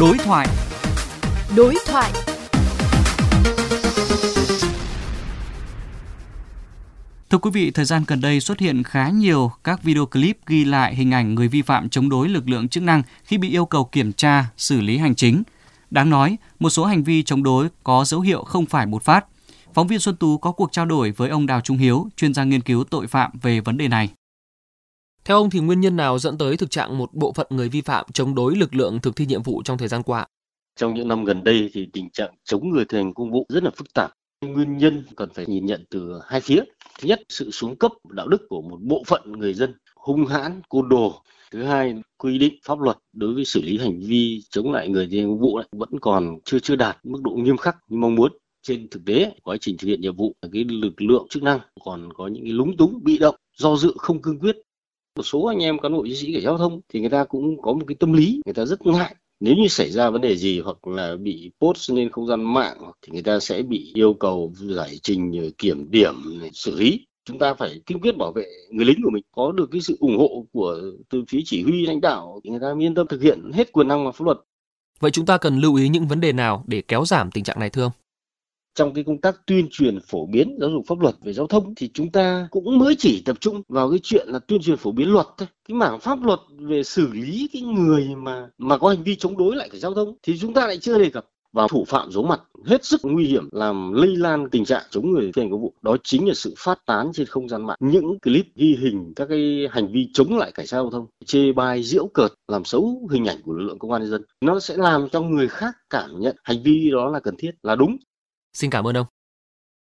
Đối thoại. Đối thoại. Thưa quý vị, thời gian gần đây xuất hiện khá nhiều các video clip ghi lại hình ảnh người vi phạm chống đối lực lượng chức năng khi bị yêu cầu kiểm tra, xử lý hành chính. Đáng nói, một số hành vi chống đối có dấu hiệu không phải một phát. Phóng viên Xuân Tú có cuộc trao đổi với ông Đào Trung Hiếu, chuyên gia nghiên cứu tội phạm về vấn đề này. Theo ông thì nguyên nhân nào dẫn tới thực trạng một bộ phận người vi phạm chống đối lực lượng thực thi nhiệm vụ trong thời gian qua? Trong những năm gần đây thì tình trạng chống người thi hành công vụ rất là phức tạp. Nguyên nhân cần phải nhìn nhận từ hai phía. Thứ nhất, sự xuống cấp đạo đức của một bộ phận người dân hung hãn, côn đồ. Thứ hai, quy định pháp luật đối với xử lý hành vi chống lại người thi hành công vụ vẫn còn chưa chưa đạt mức độ nghiêm khắc như mong muốn trên thực tế quá trình thực hiện nhiệm vụ cái lực lượng chức năng còn có những cái lúng túng bị động do dự không cương quyết một số anh em cán bộ chiến sĩ cảnh giao thông thì người ta cũng có một cái tâm lý, người ta rất ngại. Nếu như xảy ra vấn đề gì hoặc là bị post lên không gian mạng thì người ta sẽ bị yêu cầu giải trình kiểm điểm xử lý. Chúng ta phải kiên quyết bảo vệ người lính của mình. Có được cái sự ủng hộ của từ phía chỉ huy lãnh đạo thì người ta yên tâm thực hiện hết quyền năng và pháp luật. Vậy chúng ta cần lưu ý những vấn đề nào để kéo giảm tình trạng này thưa ông? Trong cái công tác tuyên truyền phổ biến giáo dục pháp luật về giao thông thì chúng ta cũng mới chỉ tập trung vào cái chuyện là tuyên truyền phổ biến luật thôi. Cái mảng pháp luật về xử lý cái người mà mà có hành vi chống đối lại cái giao thông thì chúng ta lại chưa đề cập. Và thủ phạm giấu mặt, hết sức nguy hiểm, làm lây lan tình trạng chống người thi hành công vụ. Đó chính là sự phát tán trên không gian mạng. Những clip ghi hình các cái hành vi chống lại cảnh sát giao thông, chê bai diễu cợt, làm xấu hình ảnh của lực lượng công an nhân dân, nó sẽ làm cho người khác cảm nhận hành vi đó là cần thiết, là đúng. Xin cảm ơn ông.